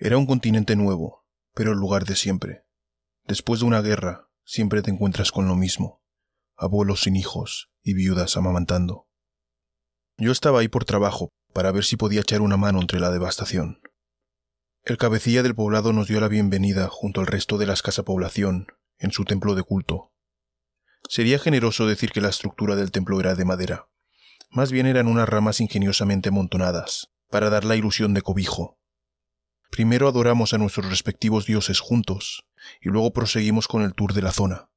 Era un continente nuevo, pero el lugar de siempre. Después de una guerra, siempre te encuentras con lo mismo. Abuelos sin hijos y viudas amamantando. Yo estaba ahí por trabajo, para ver si podía echar una mano entre la devastación. El cabecilla del poblado nos dio la bienvenida junto al resto de la escasa población en su templo de culto. Sería generoso decir que la estructura del templo era de madera. Más bien eran unas ramas ingeniosamente amontonadas, para dar la ilusión de cobijo. Primero adoramos a nuestros respectivos dioses juntos, y luego proseguimos con el tour de la zona.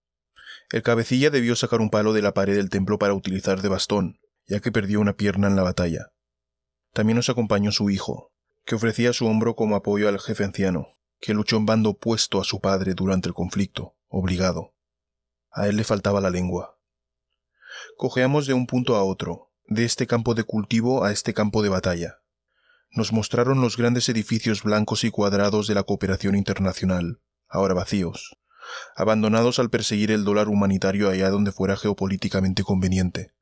El cabecilla debió sacar un palo de la pared del templo para utilizar de bastón, ya que perdió una pierna en la batalla. También nos acompañó su hijo, que ofrecía su hombro como apoyo al jefe anciano, que luchó en bando opuesto a su padre durante el conflicto, obligado. A él le faltaba la lengua. Cojeamos de un punto a otro, de este campo de cultivo a este campo de batalla. Nos mostraron los grandes edificios blancos y cuadrados de la cooperación internacional, ahora vacíos, abandonados al perseguir el dólar humanitario allá donde fuera geopolíticamente conveniente,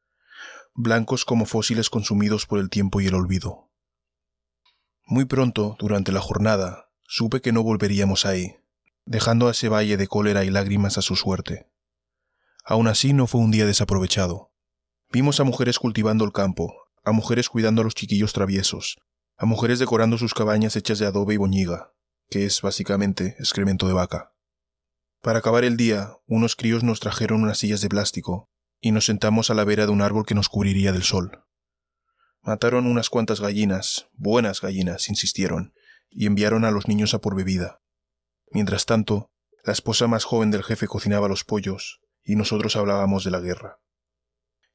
blancos como fósiles consumidos por el tiempo y el olvido. Muy pronto, durante la jornada, supe que no volveríamos ahí, dejando a ese valle de cólera y lágrimas a su suerte. Aún así no fue un día desaprovechado. Vimos a mujeres cultivando el campo, a mujeres cuidando a los chiquillos traviesos, a mujeres decorando sus cabañas hechas de adobe y boñiga, que es básicamente excremento de vaca. Para acabar el día, unos críos nos trajeron unas sillas de plástico y nos sentamos a la vera de un árbol que nos cubriría del sol. Mataron unas cuantas gallinas, buenas gallinas, insistieron, y enviaron a los niños a por bebida. Mientras tanto, la esposa más joven del jefe cocinaba los pollos, y nosotros hablábamos de la guerra.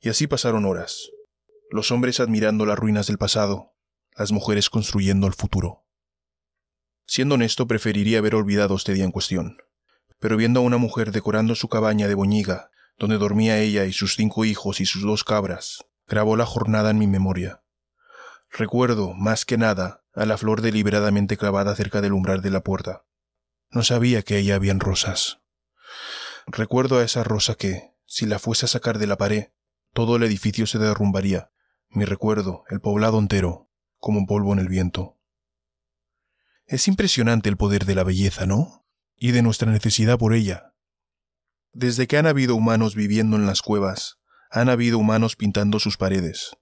Y así pasaron horas, los hombres admirando las ruinas del pasado, las mujeres construyendo el futuro. Siendo honesto, preferiría haber olvidado este día en cuestión, pero viendo a una mujer decorando su cabaña de boñiga, donde dormía ella y sus cinco hijos y sus dos cabras, grabó la jornada en mi memoria. Recuerdo, más que nada, a la flor deliberadamente clavada cerca del umbral de la puerta. No sabía que allá habían rosas. Recuerdo a esa rosa que, si la fuese a sacar de la pared, todo el edificio se derrumbaría, mi recuerdo, el poblado entero, como un polvo en el viento. Es impresionante el poder de la belleza, ¿no? Y de nuestra necesidad por ella. Desde que han habido humanos viviendo en las cuevas, han habido humanos pintando sus paredes.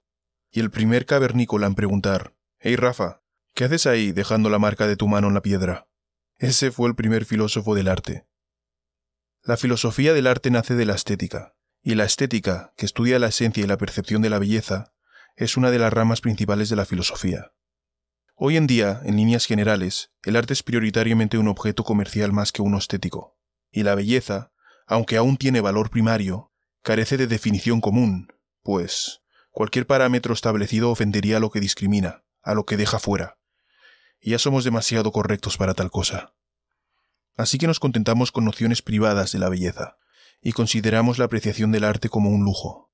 Y el primer cavernícola en preguntar, Hey Rafa, ¿qué haces ahí dejando la marca de tu mano en la piedra? Ese fue el primer filósofo del arte. La filosofía del arte nace de la estética, y la estética, que estudia la esencia y la percepción de la belleza, es una de las ramas principales de la filosofía. Hoy en día, en líneas generales, el arte es prioritariamente un objeto comercial más que uno estético, y la belleza, aunque aún tiene valor primario, carece de definición común, pues cualquier parámetro establecido ofendería a lo que discrimina, a lo que deja fuera. Ya somos demasiado correctos para tal cosa. Así que nos contentamos con nociones privadas de la belleza, y consideramos la apreciación del arte como un lujo.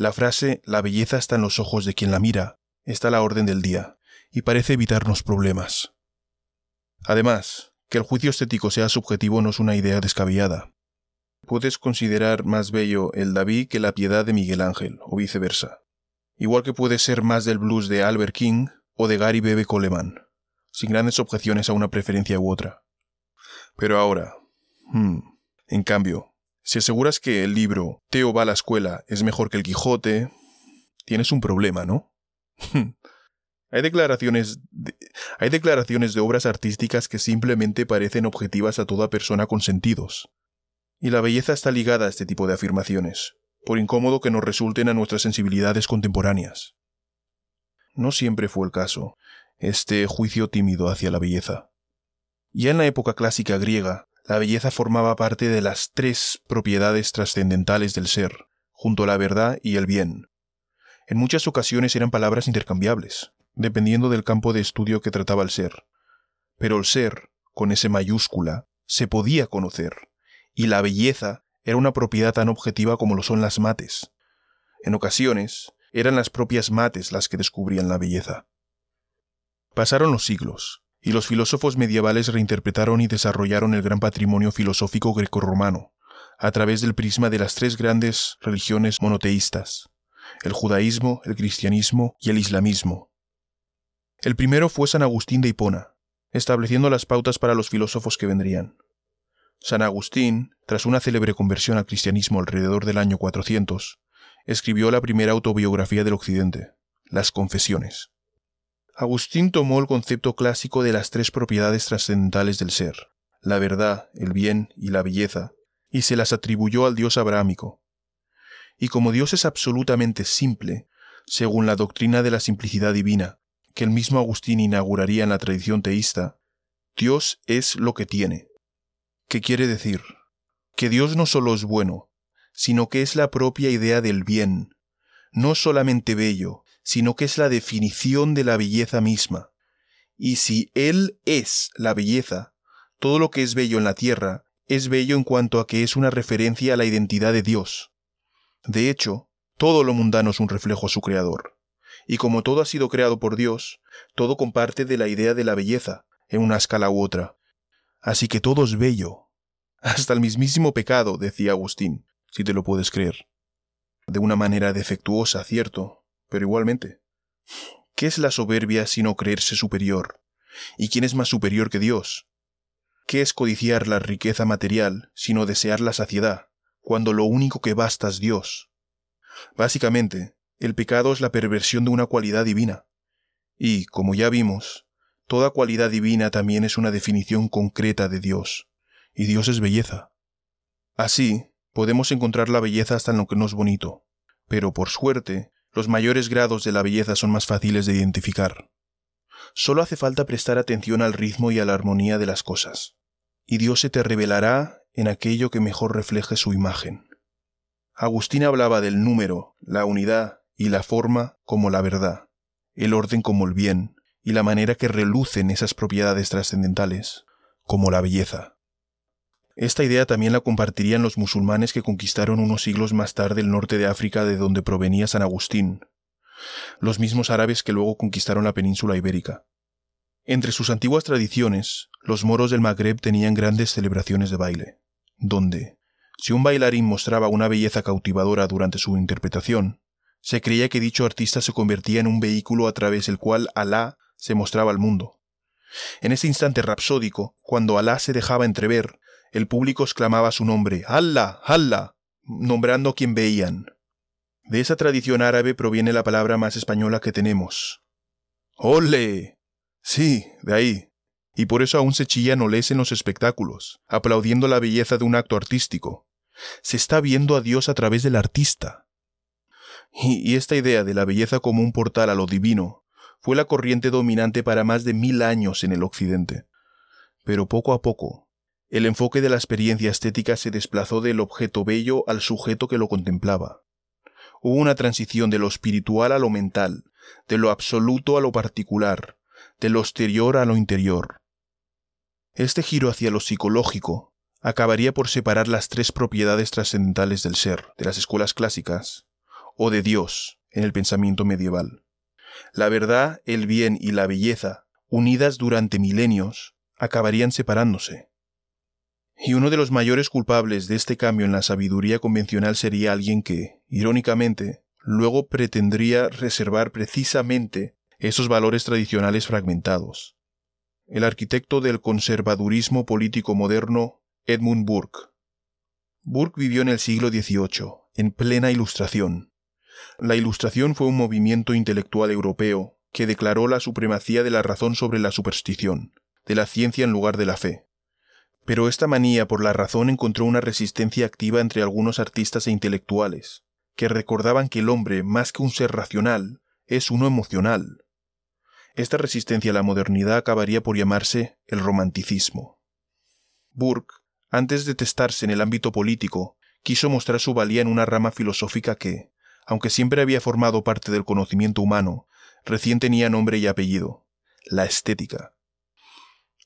La frase la belleza está en los ojos de quien la mira está a la orden del día, y parece evitarnos problemas. Además, que el juicio estético sea subjetivo no es una idea descabellada. Puedes considerar más bello el David que la piedad de Miguel Ángel, o viceversa. Igual que puede ser más del blues de Albert King o de Gary Bebe Coleman, sin grandes objeciones a una preferencia u otra. Pero ahora, hmm, en cambio, si aseguras que el libro Teo va a la escuela es mejor que el Quijote, tienes un problema, ¿no? hay declaraciones de, hay declaraciones de obras artísticas que simplemente parecen objetivas a toda persona con sentidos. Y la belleza está ligada a este tipo de afirmaciones, por incómodo que nos resulten a nuestras sensibilidades contemporáneas. No siempre fue el caso, este juicio tímido hacia la belleza. Ya en la época clásica griega, la belleza formaba parte de las tres propiedades trascendentales del ser, junto a la verdad y el bien. En muchas ocasiones eran palabras intercambiables, dependiendo del campo de estudio que trataba el ser. Pero el ser, con ese mayúscula, se podía conocer, y la belleza era una propiedad tan objetiva como lo son las mates. En ocasiones, eran las propias mates las que descubrían la belleza. Pasaron los siglos, y los filósofos medievales reinterpretaron y desarrollaron el gran patrimonio filosófico grecorromano, a través del prisma de las tres grandes religiones monoteístas, el judaísmo, el cristianismo y el islamismo. El primero fue San Agustín de Hipona, estableciendo las pautas para los filósofos que vendrían. San Agustín, tras una célebre conversión al cristianismo alrededor del año 400, escribió la primera autobiografía del Occidente, Las Confesiones. Agustín tomó el concepto clásico de las tres propiedades trascendentales del ser, la verdad, el bien y la belleza, y se las atribuyó al Dios abrámico. Y como Dios es absolutamente simple, según la doctrina de la simplicidad divina, que el mismo Agustín inauguraría en la tradición teísta, Dios es lo que tiene. ¿Qué quiere decir? Que Dios no solo es bueno, sino que es la propia idea del bien, no solamente bello, sino que es la definición de la belleza misma. Y si Él es la belleza, todo lo que es bello en la tierra es bello en cuanto a que es una referencia a la identidad de Dios. De hecho, todo lo mundano es un reflejo a su Creador. Y como todo ha sido creado por Dios, todo comparte de la idea de la belleza, en una escala u otra. Así que todo es bello. Hasta el mismísimo pecado, decía Agustín, si te lo puedes creer. De una manera defectuosa, cierto, pero igualmente. ¿Qué es la soberbia sino creerse superior? ¿Y quién es más superior que Dios? ¿Qué es codiciar la riqueza material, sino desear la saciedad, cuando lo único que basta es Dios? Básicamente, el pecado es la perversión de una cualidad divina. Y, como ya vimos, toda cualidad divina también es una definición concreta de Dios, y Dios es belleza. Así, podemos encontrar la belleza hasta en lo que no es bonito, pero por suerte, los mayores grados de la belleza son más fáciles de identificar. Solo hace falta prestar atención al ritmo y a la armonía de las cosas y Dios se te revelará en aquello que mejor refleje su imagen. Agustín hablaba del número, la unidad y la forma como la verdad, el orden como el bien, y la manera que relucen esas propiedades trascendentales, como la belleza. Esta idea también la compartirían los musulmanes que conquistaron unos siglos más tarde el norte de África de donde provenía San Agustín, los mismos árabes que luego conquistaron la península ibérica. Entre sus antiguas tradiciones, los moros del Magreb tenían grandes celebraciones de baile, donde, si un bailarín mostraba una belleza cautivadora durante su interpretación, se creía que dicho artista se convertía en un vehículo a través del cual Alá se mostraba al mundo. En ese instante rapsódico, cuando Alá se dejaba entrever, el público exclamaba su nombre, Allah, Allah, nombrando a quien veían. De esa tradición árabe proviene la palabra más española que tenemos. ¡Ole! Sí, de ahí. Y por eso aún se chillan olés en los espectáculos, aplaudiendo la belleza de un acto artístico. Se está viendo a Dios a través del artista. Y, y esta idea de la belleza como un portal a lo divino fue la corriente dominante para más de mil años en el Occidente. Pero poco a poco, el enfoque de la experiencia estética se desplazó del objeto bello al sujeto que lo contemplaba. Hubo una transición de lo espiritual a lo mental, de lo absoluto a lo particular, de lo exterior a lo interior. Este giro hacia lo psicológico acabaría por separar las tres propiedades trascendentales del ser, de las escuelas clásicas, o de Dios, en el pensamiento medieval. La verdad, el bien y la belleza, unidas durante milenios, acabarían separándose. Y uno de los mayores culpables de este cambio en la sabiduría convencional sería alguien que, irónicamente, luego pretendría reservar precisamente esos valores tradicionales fragmentados. El arquitecto del conservadurismo político moderno, Edmund Burke. Burke vivió en el siglo XVIII, en plena Ilustración. La Ilustración fue un movimiento intelectual europeo que declaró la supremacía de la razón sobre la superstición, de la ciencia en lugar de la fe. Pero esta manía por la razón encontró una resistencia activa entre algunos artistas e intelectuales, que recordaban que el hombre, más que un ser racional, es uno emocional, esta resistencia a la modernidad acabaría por llamarse el romanticismo. Burke, antes de testarse en el ámbito político, quiso mostrar su valía en una rama filosófica que, aunque siempre había formado parte del conocimiento humano, recién tenía nombre y apellido, la estética.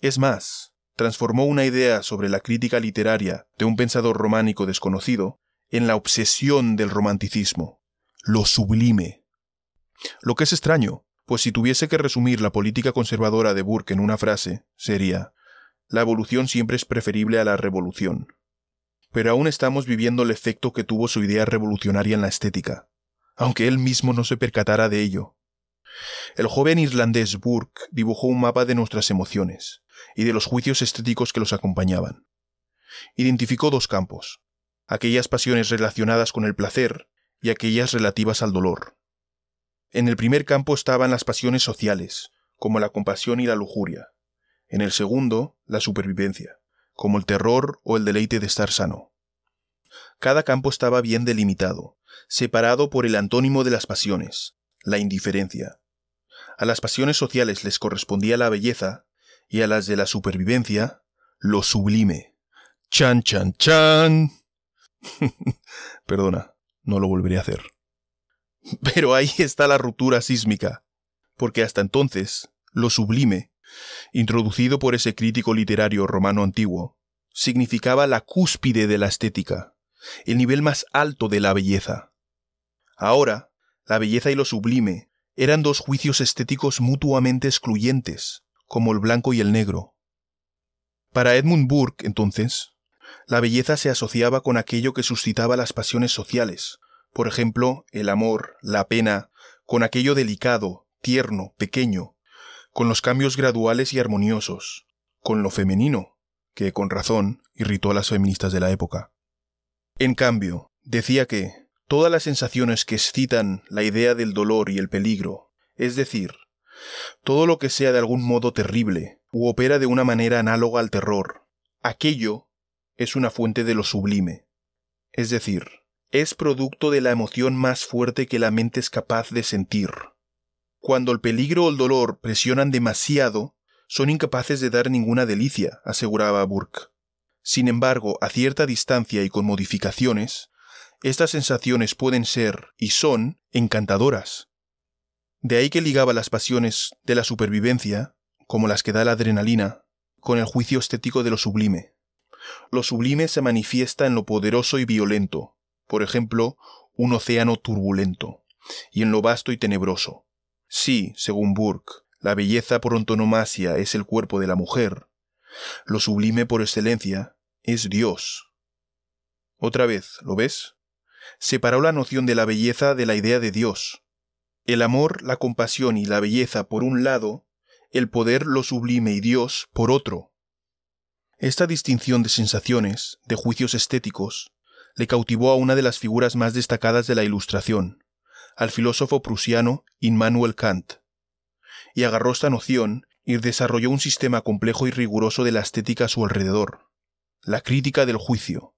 Es más, transformó una idea sobre la crítica literaria de un pensador románico desconocido en la obsesión del romanticismo, lo sublime. Lo que es extraño, pues si tuviese que resumir la política conservadora de Burke en una frase, sería, la evolución siempre es preferible a la revolución. Pero aún estamos viviendo el efecto que tuvo su idea revolucionaria en la estética, aunque él mismo no se percatara de ello. El joven irlandés Burke dibujó un mapa de nuestras emociones y de los juicios estéticos que los acompañaban. Identificó dos campos, aquellas pasiones relacionadas con el placer y aquellas relativas al dolor. En el primer campo estaban las pasiones sociales, como la compasión y la lujuria. En el segundo, la supervivencia, como el terror o el deleite de estar sano. Cada campo estaba bien delimitado, separado por el antónimo de las pasiones, la indiferencia. A las pasiones sociales les correspondía la belleza y a las de la supervivencia, lo sublime. Chan, chan, chan. Perdona, no lo volveré a hacer. Pero ahí está la ruptura sísmica, porque hasta entonces, lo sublime, introducido por ese crítico literario romano antiguo, significaba la cúspide de la estética, el nivel más alto de la belleza. Ahora, la belleza y lo sublime eran dos juicios estéticos mutuamente excluyentes, como el blanco y el negro. Para Edmund Burke, entonces, la belleza se asociaba con aquello que suscitaba las pasiones sociales, por ejemplo, el amor, la pena, con aquello delicado, tierno, pequeño, con los cambios graduales y armoniosos, con lo femenino, que con razón irritó a las feministas de la época. En cambio, decía que todas las sensaciones que excitan la idea del dolor y el peligro, es decir, todo lo que sea de algún modo terrible, u opera de una manera análoga al terror, aquello es una fuente de lo sublime. Es decir, es producto de la emoción más fuerte que la mente es capaz de sentir. Cuando el peligro o el dolor presionan demasiado, son incapaces de dar ninguna delicia, aseguraba Burke. Sin embargo, a cierta distancia y con modificaciones, estas sensaciones pueden ser, y son, encantadoras. De ahí que ligaba las pasiones de la supervivencia, como las que da la adrenalina, con el juicio estético de lo sublime. Lo sublime se manifiesta en lo poderoso y violento, por ejemplo, un océano turbulento, y en lo vasto y tenebroso. Si, según Burke, la belleza por antonomasia es el cuerpo de la mujer, lo sublime por excelencia es Dios. Otra vez, ¿lo ves? Separó la noción de la belleza de la idea de Dios. El amor, la compasión y la belleza por un lado, el poder, lo sublime y Dios por otro. Esta distinción de sensaciones, de juicios estéticos, le cautivó a una de las figuras más destacadas de la Ilustración, al filósofo prusiano Immanuel Kant, y agarró esta noción y desarrolló un sistema complejo y riguroso de la estética a su alrededor, la crítica del juicio.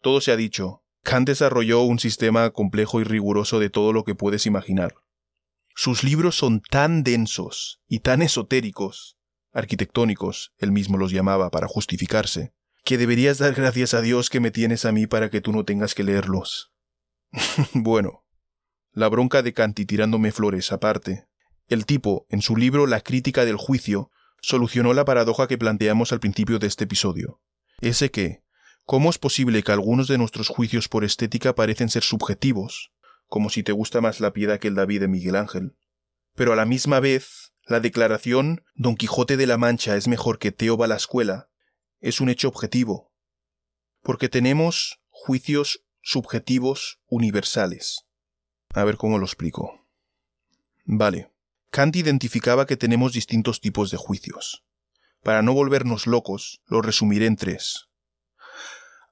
Todo se ha dicho, Kant desarrolló un sistema complejo y riguroso de todo lo que puedes imaginar. Sus libros son tan densos y tan esotéricos, arquitectónicos, él mismo los llamaba para justificarse, que deberías dar gracias a Dios que me tienes a mí para que tú no tengas que leerlos. bueno, la bronca de Canti tirándome flores aparte, el tipo, en su libro La crítica del juicio, solucionó la paradoja que planteamos al principio de este episodio. Ese que, ¿cómo es posible que algunos de nuestros juicios por estética parecen ser subjetivos, como si te gusta más la piedad que el David de Miguel Ángel? Pero a la misma vez, la declaración Don Quijote de la Mancha es mejor que Teo va a la escuela es un hecho objetivo, porque tenemos juicios subjetivos universales. A ver cómo lo explico. Vale, Kant identificaba que tenemos distintos tipos de juicios. Para no volvernos locos, lo resumiré en tres.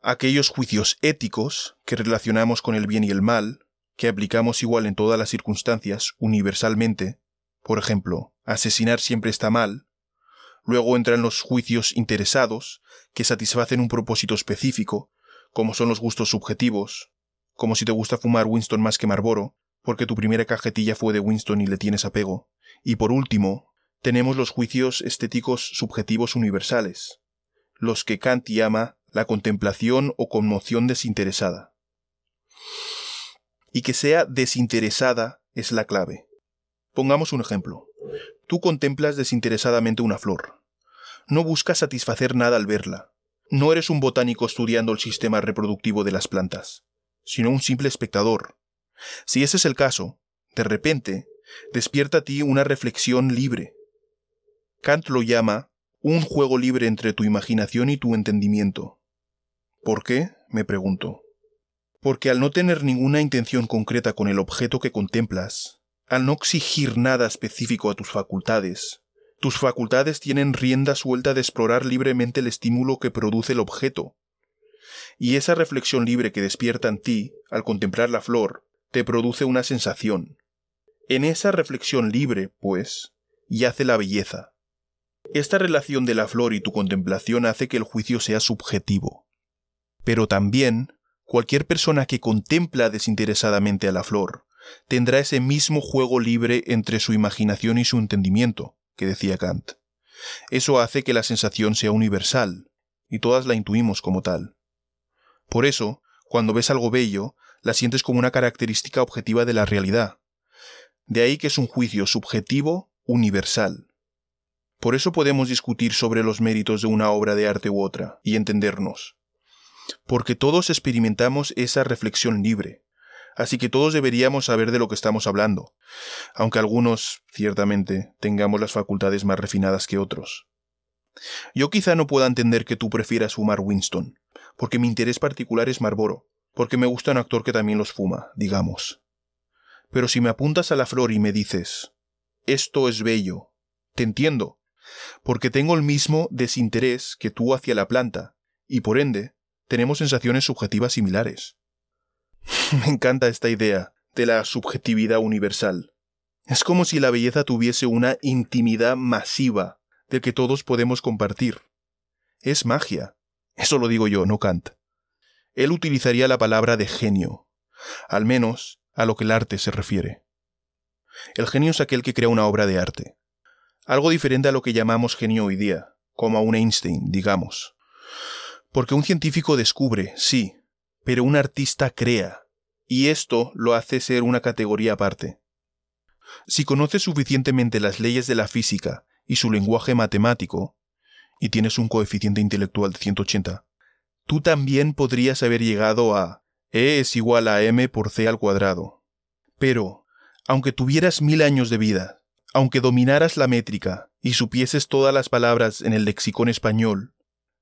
Aquellos juicios éticos que relacionamos con el bien y el mal, que aplicamos igual en todas las circunstancias, universalmente, por ejemplo, asesinar siempre está mal, Luego entran los juicios interesados, que satisfacen un propósito específico, como son los gustos subjetivos, como si te gusta fumar Winston más que Marlboro, porque tu primera cajetilla fue de Winston y le tienes apego. Y por último, tenemos los juicios estéticos subjetivos universales, los que Kant llama la contemplación o conmoción desinteresada. Y que sea desinteresada es la clave. Pongamos un ejemplo. Tú contemplas desinteresadamente una flor. No buscas satisfacer nada al verla. No eres un botánico estudiando el sistema reproductivo de las plantas, sino un simple espectador. Si ese es el caso, de repente, despierta a ti una reflexión libre. Kant lo llama un juego libre entre tu imaginación y tu entendimiento. ¿Por qué? me pregunto. Porque al no tener ninguna intención concreta con el objeto que contemplas, al no exigir nada específico a tus facultades, tus facultades tienen rienda suelta de explorar libremente el estímulo que produce el objeto. Y esa reflexión libre que despierta en ti, al contemplar la flor, te produce una sensación. En esa reflexión libre, pues, yace la belleza. Esta relación de la flor y tu contemplación hace que el juicio sea subjetivo. Pero también, cualquier persona que contempla desinteresadamente a la flor, tendrá ese mismo juego libre entre su imaginación y su entendimiento, que decía Kant. Eso hace que la sensación sea universal, y todas la intuimos como tal. Por eso, cuando ves algo bello, la sientes como una característica objetiva de la realidad. De ahí que es un juicio subjetivo universal. Por eso podemos discutir sobre los méritos de una obra de arte u otra, y entendernos. Porque todos experimentamos esa reflexión libre, así que todos deberíamos saber de lo que estamos hablando, aunque algunos, ciertamente, tengamos las facultades más refinadas que otros. Yo quizá no pueda entender que tú prefieras fumar Winston, porque mi interés particular es Marlboro, porque me gusta un actor que también los fuma, digamos. Pero si me apuntas a la flor y me dices, esto es bello, te entiendo, porque tengo el mismo desinterés que tú hacia la planta, y por ende, tenemos sensaciones subjetivas similares. Me encanta esta idea de la subjetividad universal. Es como si la belleza tuviese una intimidad masiva del que todos podemos compartir. Es magia. Eso lo digo yo, no Kant. Él utilizaría la palabra de genio, al menos a lo que el arte se refiere. El genio es aquel que crea una obra de arte. Algo diferente a lo que llamamos genio hoy día, como a un Einstein, digamos. Porque un científico descubre, sí, pero un artista crea, y esto lo hace ser una categoría aparte. Si conoces suficientemente las leyes de la física y su lenguaje matemático, y tienes un coeficiente intelectual de 180, tú también podrías haber llegado a E es igual a m por c al cuadrado. Pero, aunque tuvieras mil años de vida, aunque dominaras la métrica y supieses todas las palabras en el lexicón español,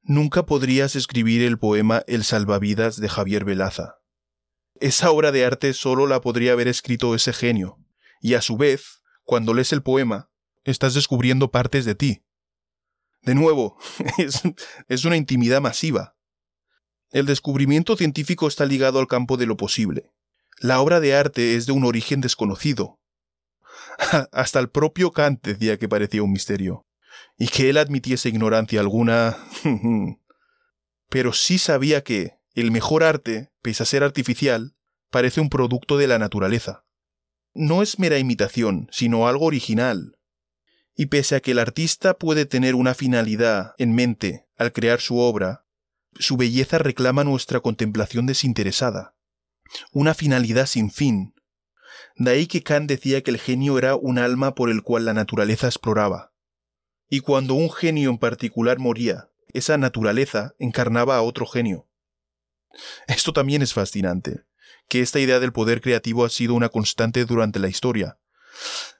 nunca podrías escribir el poema El salvavidas de Javier Velaza. Esa obra de arte solo la podría haber escrito ese genio, y a su vez, cuando lees el poema, estás descubriendo partes de ti. De nuevo, es, es una intimidad masiva. El descubrimiento científico está ligado al campo de lo posible. La obra de arte es de un origen desconocido. Hasta el propio Kant decía que parecía un misterio y que él admitiese ignorancia alguna. Pero sí sabía que el mejor arte, pese a ser artificial, parece un producto de la naturaleza. No es mera imitación, sino algo original. Y pese a que el artista puede tener una finalidad en mente al crear su obra, su belleza reclama nuestra contemplación desinteresada. Una finalidad sin fin. De ahí que Kant decía que el genio era un alma por el cual la naturaleza exploraba y cuando un genio en particular moría, esa naturaleza encarnaba a otro genio. Esto también es fascinante, que esta idea del poder creativo ha sido una constante durante la historia.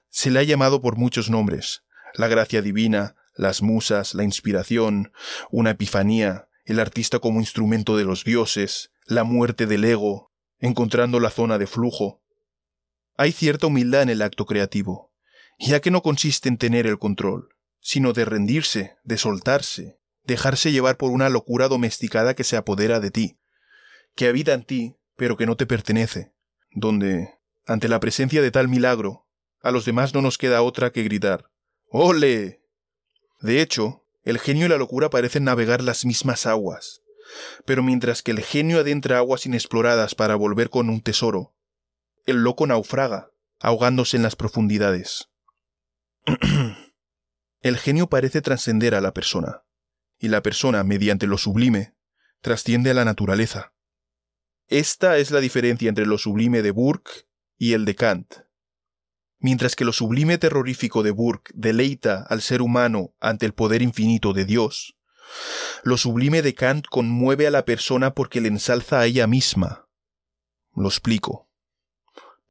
Se le ha llamado por muchos nombres, la gracia divina, las musas, la inspiración, una epifanía, el artista como instrumento de los dioses, la muerte del ego, encontrando la zona de flujo. Hay cierta humildad en el acto creativo, ya que no consiste en tener el control, sino de rendirse, de soltarse, dejarse llevar por una locura domesticada que se apodera de ti, que habita en ti, pero que no te pertenece, donde, ante la presencia de tal milagro, a los demás no nos queda otra que gritar ¡Ole! De hecho, el genio y la locura parecen navegar las mismas aguas, pero mientras que el genio adentra aguas inexploradas para volver con un tesoro, el loco naufraga, ahogándose en las profundidades. El genio parece trascender a la persona, y la persona, mediante lo sublime, trasciende a la naturaleza. Esta es la diferencia entre lo sublime de Burke y el de Kant. Mientras que lo sublime terrorífico de Burke deleita al ser humano ante el poder infinito de Dios, lo sublime de Kant conmueve a la persona porque le ensalza a ella misma. Lo explico.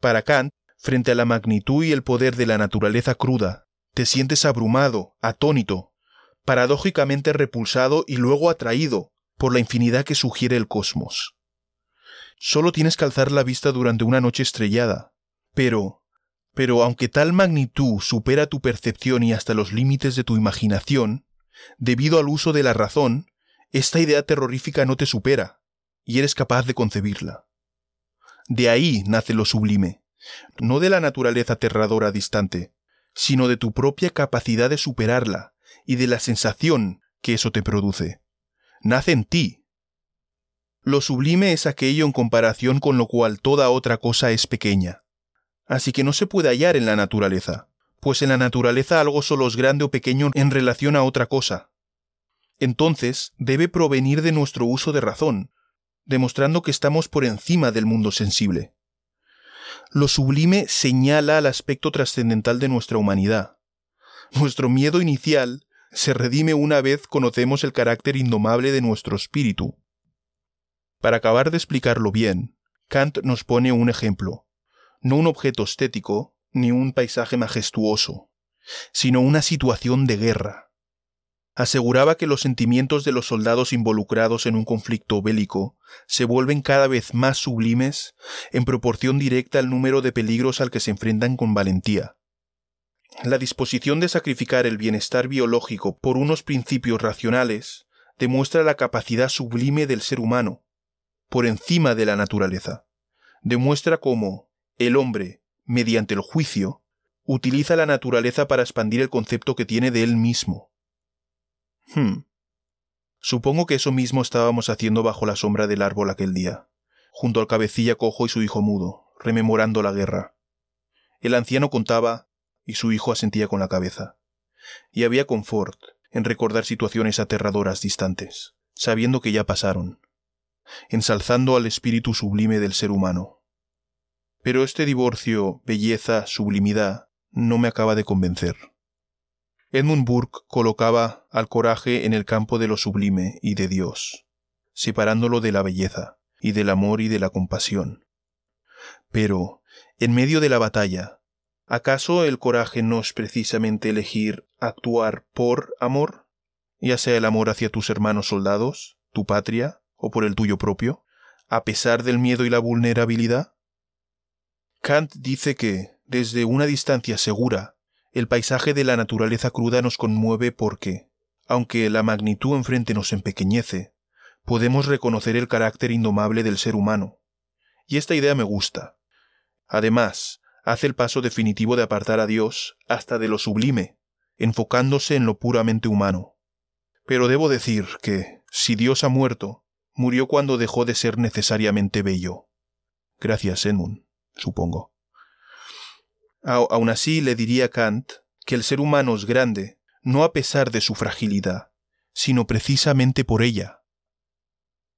Para Kant, frente a la magnitud y el poder de la naturaleza cruda, te sientes abrumado, atónito, paradójicamente repulsado y luego atraído por la infinidad que sugiere el cosmos. Solo tienes que alzar la vista durante una noche estrellada, pero, Pero aunque tal magnitud supera tu percepción y hasta los límites de tu imaginación, debido al uso de la razón, esta idea terrorífica no te supera, y eres capaz de concebirla. De ahí nace lo sublime, no de la naturaleza aterradora distante, sino de tu propia capacidad de superarla y de la sensación que eso te produce. Nace en ti. Lo sublime es aquello en comparación con lo cual toda otra cosa es pequeña. Así que no se puede hallar en la naturaleza, pues en la naturaleza algo solo es grande o pequeño en relación a otra cosa. Entonces debe provenir de nuestro uso de razón, demostrando que estamos por encima del mundo sensible. Lo sublime señala al aspecto trascendental de nuestra humanidad. Nuestro miedo inicial se redime una vez conocemos el carácter indomable de nuestro espíritu. Para acabar de explicarlo bien, Kant nos pone un ejemplo, no un objeto estético ni un paisaje majestuoso, sino una situación de guerra aseguraba que los sentimientos de los soldados involucrados en un conflicto bélico se vuelven cada vez más sublimes en proporción directa al número de peligros al que se enfrentan con valentía. La disposición de sacrificar el bienestar biológico por unos principios racionales demuestra la capacidad sublime del ser humano, por encima de la naturaleza. Demuestra cómo el hombre, mediante el juicio, utiliza la naturaleza para expandir el concepto que tiene de él mismo Hmm. Supongo que eso mismo estábamos haciendo bajo la sombra del árbol aquel día, junto al cabecilla cojo y su hijo mudo, rememorando la guerra. El anciano contaba y su hijo asentía con la cabeza. Y había confort en recordar situaciones aterradoras distantes, sabiendo que ya pasaron, ensalzando al espíritu sublime del ser humano. Pero este divorcio, belleza, sublimidad, no me acaba de convencer. Edmund Burke colocaba al coraje en el campo de lo sublime y de Dios, separándolo de la belleza, y del amor y de la compasión. Pero, en medio de la batalla, ¿acaso el coraje no es precisamente elegir actuar por amor, ya sea el amor hacia tus hermanos soldados, tu patria, o por el tuyo propio, a pesar del miedo y la vulnerabilidad? Kant dice que, desde una distancia segura el paisaje de la naturaleza cruda nos conmueve porque, aunque la magnitud enfrente nos empequeñece, podemos reconocer el carácter indomable del ser humano. Y esta idea me gusta. Además, hace el paso definitivo de apartar a Dios hasta de lo sublime, enfocándose en lo puramente humano. Pero debo decir que, si Dios ha muerto, murió cuando dejó de ser necesariamente bello. Gracias, Edmund, supongo. Aun así le diría Kant que el ser humano es grande, no a pesar de su fragilidad, sino precisamente por ella.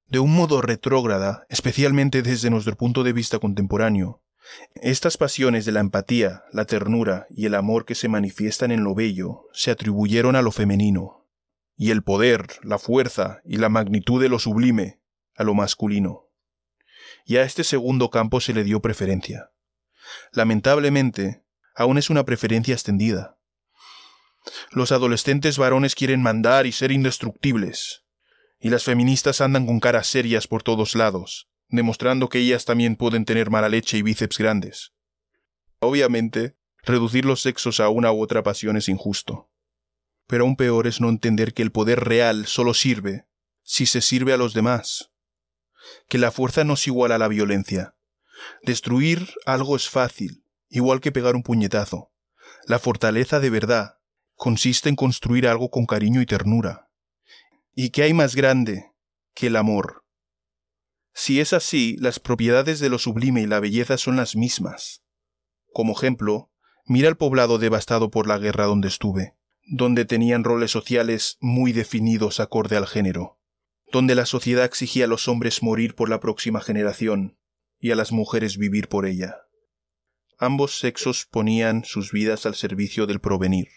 De un modo retrógrada, especialmente desde nuestro punto de vista contemporáneo, estas pasiones de la empatía, la ternura y el amor que se manifiestan en lo bello se atribuyeron a lo femenino, y el poder, la fuerza y la magnitud de lo sublime a lo masculino. Y a este segundo campo se le dio preferencia. Lamentablemente, aún es una preferencia extendida. Los adolescentes varones quieren mandar y ser indestructibles, y las feministas andan con caras serias por todos lados, demostrando que ellas también pueden tener mala leche y bíceps grandes. Obviamente, reducir los sexos a una u otra pasión es injusto. Pero aún peor es no entender que el poder real solo sirve si se sirve a los demás. Que la fuerza no es igual a la violencia, Destruir algo es fácil, igual que pegar un puñetazo. La fortaleza de verdad consiste en construir algo con cariño y ternura. ¿Y qué hay más grande que el amor? Si es así, las propiedades de lo sublime y la belleza son las mismas. Como ejemplo, mira el poblado devastado por la guerra donde estuve, donde tenían roles sociales muy definidos acorde al género, donde la sociedad exigía a los hombres morir por la próxima generación, y a las mujeres vivir por ella. Ambos sexos ponían sus vidas al servicio del provenir.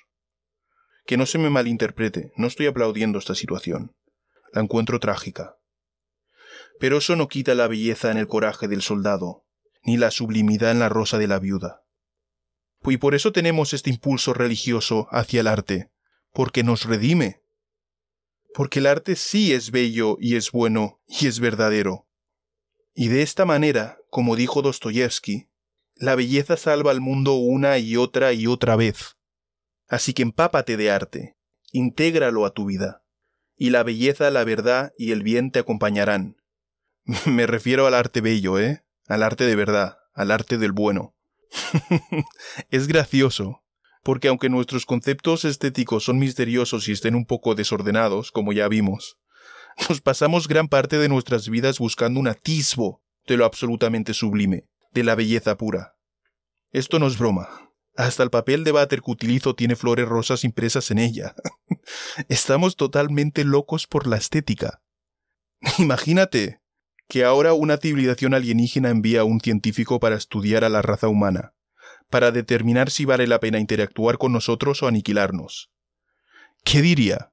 Que no se me malinterprete, no estoy aplaudiendo esta situación. La encuentro trágica. Pero eso no quita la belleza en el coraje del soldado, ni la sublimidad en la rosa de la viuda. Y por eso tenemos este impulso religioso hacia el arte, porque nos redime. Porque el arte sí es bello y es bueno y es verdadero, y de esta manera, como dijo Dostoyevsky, La belleza salva al mundo una y otra y otra vez. Así que empápate de arte, intégralo a tu vida, y la belleza, la verdad y el bien te acompañarán. Me refiero al arte bello, ¿eh? Al arte de verdad, al arte del bueno. es gracioso, porque aunque nuestros conceptos estéticos son misteriosos y estén un poco desordenados, como ya vimos, nos pasamos gran parte de nuestras vidas buscando un atisbo de lo absolutamente sublime, de la belleza pura. Esto no es broma. Hasta el papel de váter que utilizo tiene flores rosas impresas en ella. Estamos totalmente locos por la estética. Imagínate que ahora una civilización alienígena envía a un científico para estudiar a la raza humana para determinar si vale la pena interactuar con nosotros o aniquilarnos. ¿Qué diría?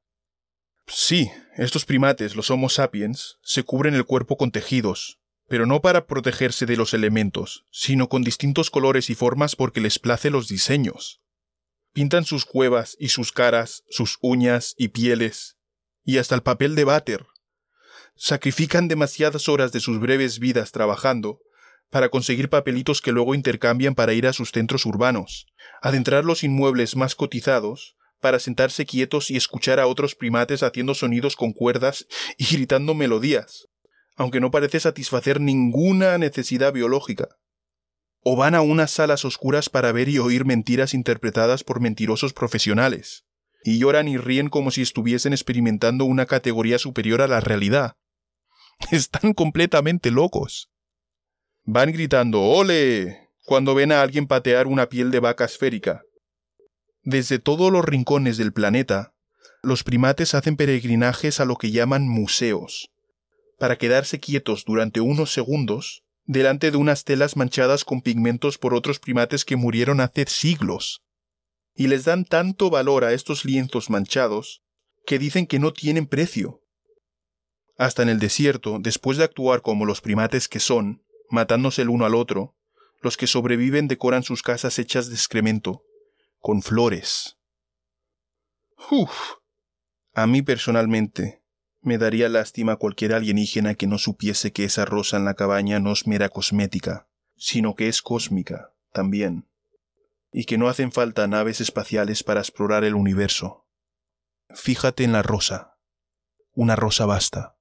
Sí, estos primates, los Homo sapiens, se cubren el cuerpo con tejidos, pero no para protegerse de los elementos, sino con distintos colores y formas porque les place los diseños. Pintan sus cuevas y sus caras, sus uñas y pieles, y hasta el papel de váter. Sacrifican demasiadas horas de sus breves vidas trabajando para conseguir papelitos que luego intercambian para ir a sus centros urbanos, adentrar los inmuebles más cotizados, para sentarse quietos y escuchar a otros primates haciendo sonidos con cuerdas y gritando melodías, aunque no parece satisfacer ninguna necesidad biológica. O van a unas salas oscuras para ver y oír mentiras interpretadas por mentirosos profesionales, y lloran y ríen como si estuviesen experimentando una categoría superior a la realidad. Están completamente locos. Van gritando ¡Ole! cuando ven a alguien patear una piel de vaca esférica. Desde todos los rincones del planeta, los primates hacen peregrinajes a lo que llaman museos, para quedarse quietos durante unos segundos delante de unas telas manchadas con pigmentos por otros primates que murieron hace siglos. Y les dan tanto valor a estos lienzos manchados que dicen que no tienen precio. Hasta en el desierto, después de actuar como los primates que son, matándose el uno al otro, los que sobreviven decoran sus casas hechas de excremento, con flores. Uf. A mí personalmente me daría lástima cualquier alienígena que no supiese que esa rosa en la cabaña no es mera cosmética, sino que es cósmica también, y que no hacen falta naves espaciales para explorar el universo. Fíjate en la rosa. Una rosa basta.